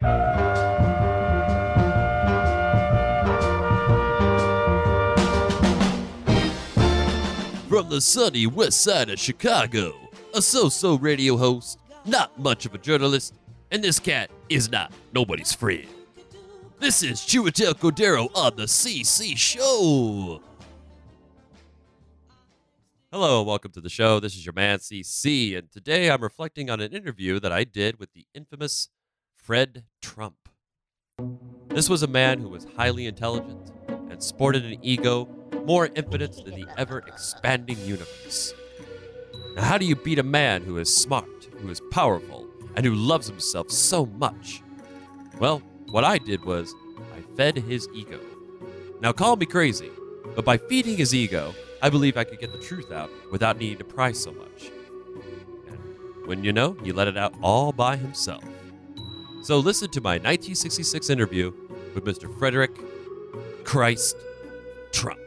From the sunny west side of Chicago, a so so radio host, not much of a journalist, and this cat is not nobody's friend. This is Chiwetel Cordero on the CC Show. Hello, and welcome to the show. This is your man CC, and today I'm reflecting on an interview that I did with the infamous Fred Trump. This was a man who was highly intelligent and sported an ego more impotent than the ever expanding universe. Now, how do you beat a man who is smart, who is powerful, and who loves himself so much? Well, what I did was I fed his ego. Now, call me crazy, but by feeding his ego, I believe I could get the truth out without needing to pry so much. And when you know, he let it out all by himself. So listen to my 1966 interview with Mr. Frederick Christ Trump.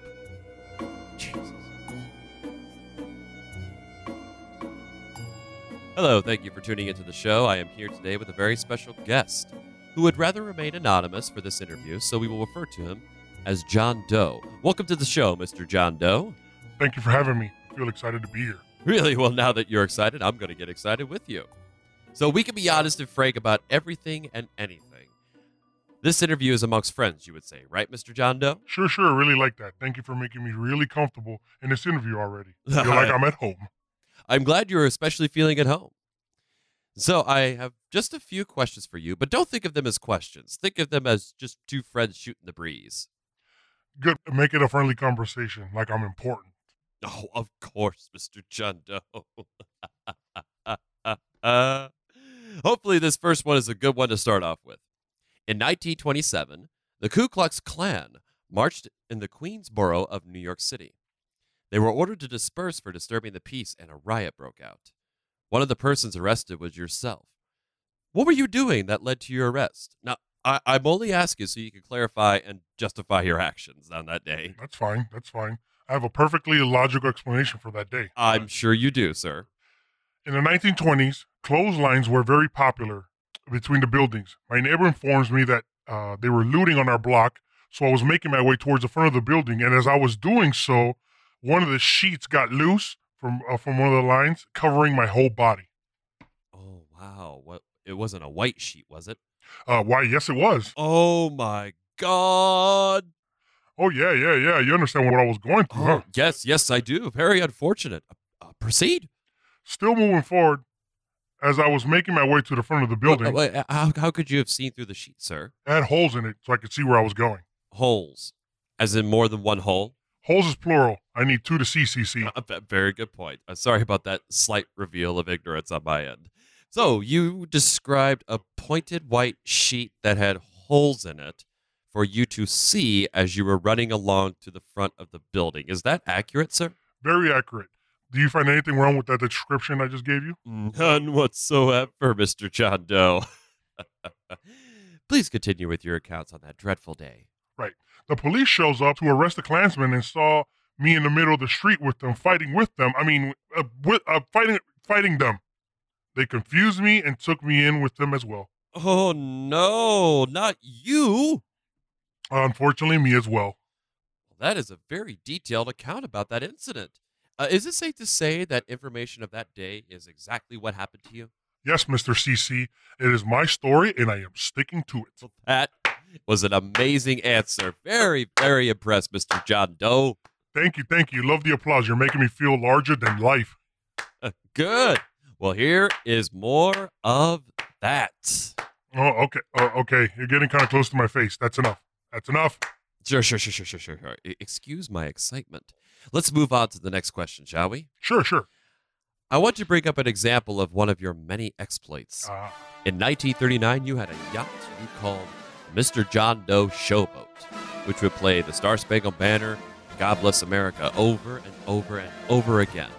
Jesus. Hello, thank you for tuning into the show. I am here today with a very special guest who would rather remain anonymous for this interview, so we will refer to him as John Doe. Welcome to the show, Mr. John Doe. Thank you for having me. I feel excited to be here. Really? Well, now that you're excited, I'm going to get excited with you. So we can be honest and frank about everything and anything. This interview is amongst friends, you would say, right, Mr. John Doe? Sure, sure. I really like that. Thank you for making me really comfortable in this interview already. I feel like I'm at home. I'm glad you're especially feeling at home. So I have just a few questions for you, but don't think of them as questions. Think of them as just two friends shooting the breeze. Good. Make it a friendly conversation, like I'm important. Oh, of course, Mr. John Doe. uh, hopefully, this first one is a good one to start off with. In 1927, the Ku Klux Klan marched in the Queensboro of New York City. They were ordered to disperse for disturbing the peace, and a riot broke out. One of the persons arrested was yourself. What were you doing that led to your arrest? Now, I, I'm only asking so you can clarify and justify your actions on that day. That's fine. That's fine. I have a perfectly logical explanation for that day. I'm sure you do, sir. In the 1920s, clotheslines were very popular between the buildings. My neighbor informs me that uh, they were looting on our block, so I was making my way towards the front of the building. And as I was doing so, one of the sheets got loose from uh, from one of the lines, covering my whole body. Oh wow! What? It wasn't a white sheet, was it? Uh, why? Yes, it was. Oh my God! Oh yeah, yeah, yeah. You understand what I was going through? Oh, huh? yes, yes, I do. Very unfortunate. Uh, uh, proceed. Still moving forward, as I was making my way to the front of the building, Wait, wait, how, how could you have seen through the sheet, sir? it had holes in it so I could see where I was going. Holes, as in more than one hole. Holes is plural. I need two to see CC. Uh, ve- Very good point. Uh, sorry about that slight reveal of ignorance on my end. So you described a pointed white sheet that had holes in it for you to see as you were running along to the front of the building. Is that accurate, sir? Very accurate. Do you find anything wrong with that description I just gave you? None whatsoever, Mr. John Doe. Please continue with your accounts on that dreadful day. Right. The police shows up to arrest the Klansmen and saw me in the middle of the street with them, fighting with them. I mean, uh, with, uh, fighting, fighting them. They confused me and took me in with them as well. Oh no, not you. Unfortunately, me as well. That is a very detailed account about that incident. Uh, is it safe to say that information of that day is exactly what happened to you? Yes, Mr. CC, it is my story and I am sticking to it. Well, that was an amazing answer. Very, very impressed, Mr. John Doe. Thank you, thank you. Love the applause. You're making me feel larger than life. Good. Well, here is more of that. Oh, okay. Uh, okay. You're getting kind of close to my face. That's enough. That's enough. Sure, sure, sure, sure, sure, sure. Excuse my excitement. Let's move on to the next question, shall we? Sure, sure. I want to bring up an example of one of your many exploits. Uh, In 1939, you had a yacht you called Mr. John Doe Showboat, which would play the Star Spangled Banner, God Bless America over and over and over again.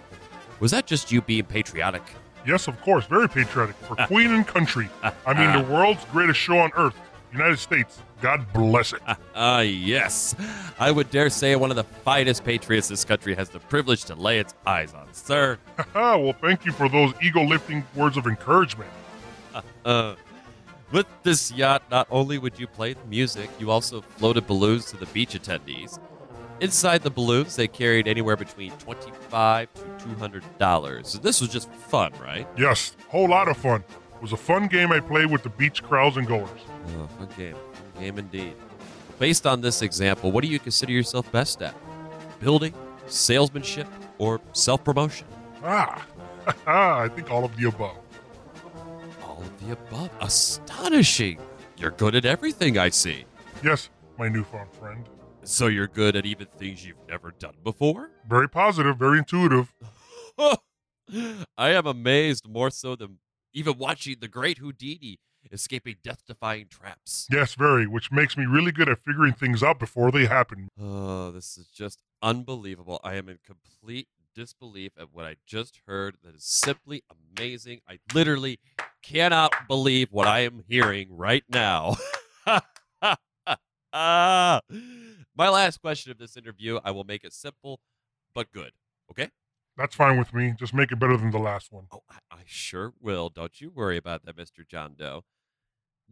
Was that just you being patriotic? yes, of course. Very patriotic for Queen and country. I mean, the world's greatest show on earth, United States. God bless it. Ah, yes. I would dare say one of the finest patriots this country has the privilege to lay its eyes on, sir. well, thank you for those ego lifting words of encouragement. Uh, With this yacht, not only would you play the music, you also floated balloons to the beach attendees. Inside the balloons, they carried anywhere between twenty-five to two hundred dollars. So this was just fun, right? Yes, whole lot of fun. It was a fun game I played with the beach crowds and goers. Oh, fun game, game indeed. Based on this example, what do you consider yourself best at? Building, salesmanship, or self-promotion? Ah, I think all of the above. All of the above. Astonishing. You're good at everything, I see. Yes, my newfound friend. So you're good at even things you've never done before? Very positive, very intuitive. I am amazed more so than even watching the great Houdini escaping death defying traps. Yes, very, which makes me really good at figuring things out before they happen. Oh, this is just unbelievable. I am in complete disbelief at what I just heard. That is simply amazing. I literally cannot believe what I am hearing right now. My last question of this interview, I will make it simple but good. Okay? That's fine with me. Just make it better than the last one. Oh, I, I sure will. Don't you worry about that, Mr. John Doe.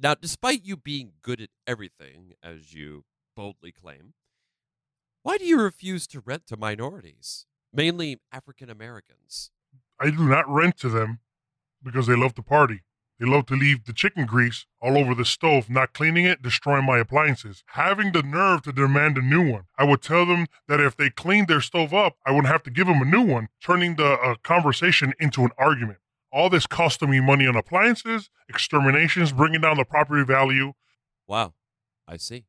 Now, despite you being good at everything, as you boldly claim, why do you refuse to rent to minorities, mainly African Americans? I do not rent to them because they love to party. They love to leave the chicken grease all over the stove, not cleaning it, destroying my appliances. Having the nerve to demand a new one. I would tell them that if they cleaned their stove up, I wouldn't have to give them a new one, turning the uh, conversation into an argument. All this costing me money on appliances, exterminations, bringing down the property value. Wow, I see.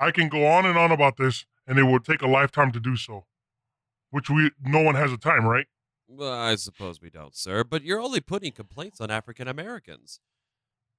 I can go on and on about this, and it would take a lifetime to do so. Which we no one has the time, right? Well, I suppose we don't, sir, but you're only putting complaints on African Americans.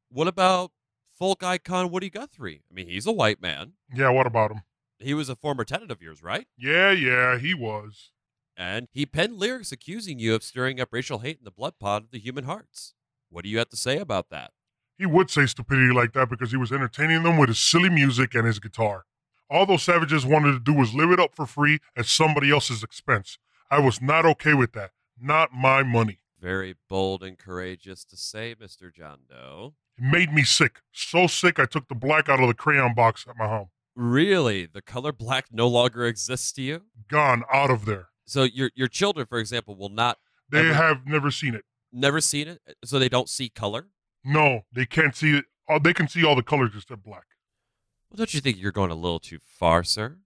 What about folk icon Woody Guthrie? I mean, he's a white man. Yeah, what about him? He was a former tenant of yours, right? Yeah, yeah, he was. And he penned lyrics accusing you of stirring up racial hate in the blood pot of the human hearts. What do you have to say about that? He would say stupidity like that because he was entertaining them with his silly music and his guitar. All those savages wanted to do was live it up for free at somebody else's expense. I was not okay with that. Not my money. Very bold and courageous to say, Mr. John Doe. It made me sick. So sick I took the black out of the crayon box at my home. Really? The color black no longer exists to you? Gone out of there. So your your children, for example, will not They Ever- have never seen it. never seen it, uh, so they don't see color. No, they can't see it. Oh, they can see all the colors except black. Well, don't you think you're going a little too far, sir?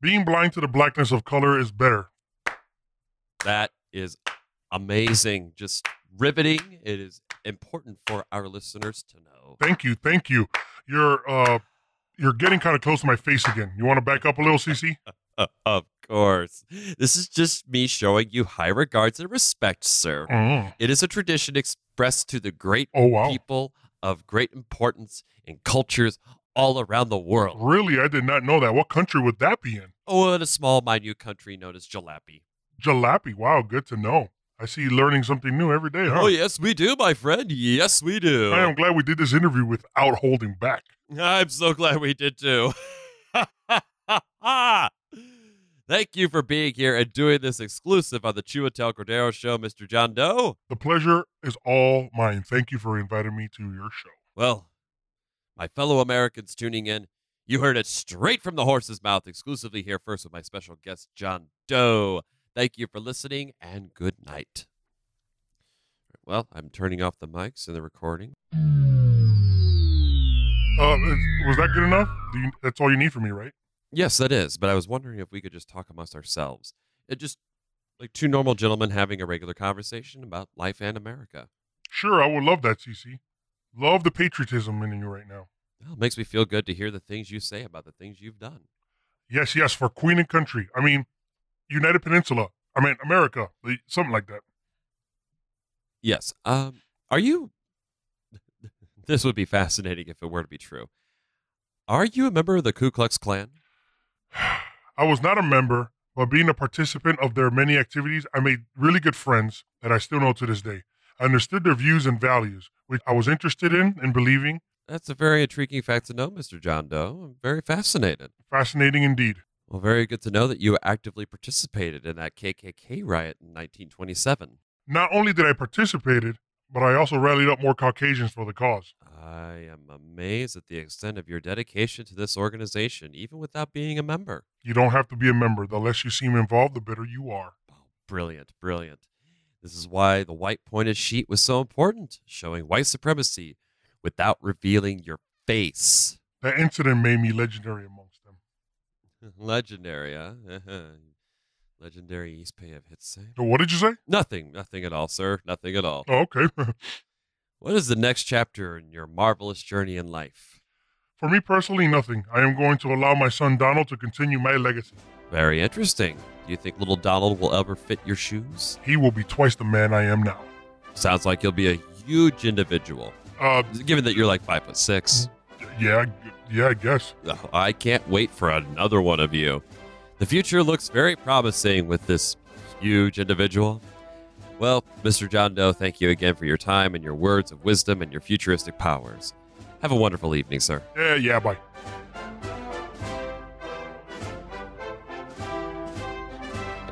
Being blind to the blackness of color is better. That is amazing. Just riveting. It is important for our listeners to know. Thank you, thank you. You're uh, you're getting kind of close to my face again. You want to back up a little, CC? Of course. This is just me showing you high regards and respect, sir. Mm. It is a tradition expressed to the great Oh wow, people of great importance in cultures all around the world. really? I did not know that. What country would that be in? Oh, in a small, minute country known as Jalapi. Jalapy. Wow, good to know. I see you learning something new every day, oh, huh? Oh, yes, we do, my friend. Yes, we do. I am glad we did this interview without holding back. I'm so glad we did too. Thank you for being here and doing this exclusive on the Chuatel Cordero Show, Mr. John Doe. The pleasure is all mine. Thank you for inviting me to your show. Well, my fellow Americans tuning in, you heard it straight from the horse's mouth, exclusively here first with my special guest, John Doe. Thank you for listening and good night. Well, I'm turning off the mics and the recording. Uh, was that good enough? You, that's all you need from me, right? Yes, that is. But I was wondering if we could just talk amongst ourselves. It just like two normal gentlemen having a regular conversation about life and America. Sure, I would love that, CC. Love the patriotism in you right now. Well, it makes me feel good to hear the things you say about the things you've done. Yes, yes, for Queen and Country. I mean, United Peninsula. I mean, America. Something like that. Yes. Um. Are you? this would be fascinating if it were to be true. Are you a member of the Ku Klux Klan? I was not a member, but being a participant of their many activities, I made really good friends that I still know to this day. I understood their views and values, which I was interested in and believing. That's a very intriguing fact to know, Mr. John Doe. I'm very fascinated. Fascinating indeed. Well, very good to know that you actively participated in that KKK riot in 1927. Not only did I participate, but I also rallied up more Caucasians for the cause. I am amazed at the extent of your dedication to this organization, even without being a member. You don't have to be a member. The less you seem involved, the better you are. Oh, brilliant, brilliant. This is why the white pointed sheet was so important, showing white supremacy without revealing your face. That incident made me legendary them. Legendary, huh? Legendary East Bay of hit say? So what did you say? Nothing, nothing at all, sir. Nothing at all. Oh, okay. What is the next chapter in your marvelous journey in life? For me personally, nothing. I am going to allow my son Donald to continue my legacy. Very interesting. Do you think little Donald will ever fit your shoes? He will be twice the man I am now. Sounds like he'll be a huge individual. Uh, Given that you're like five foot six, yeah, yeah, I guess. I can't wait for another one of you. The future looks very promising with this huge individual. Well, Mr. John Doe, thank you again for your time and your words of wisdom and your futuristic powers. Have a wonderful evening, sir. Yeah, yeah, bye.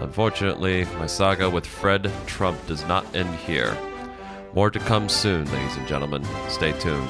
Unfortunately, my saga with Fred Trump does not end here. More to come soon, ladies and gentlemen. Stay tuned.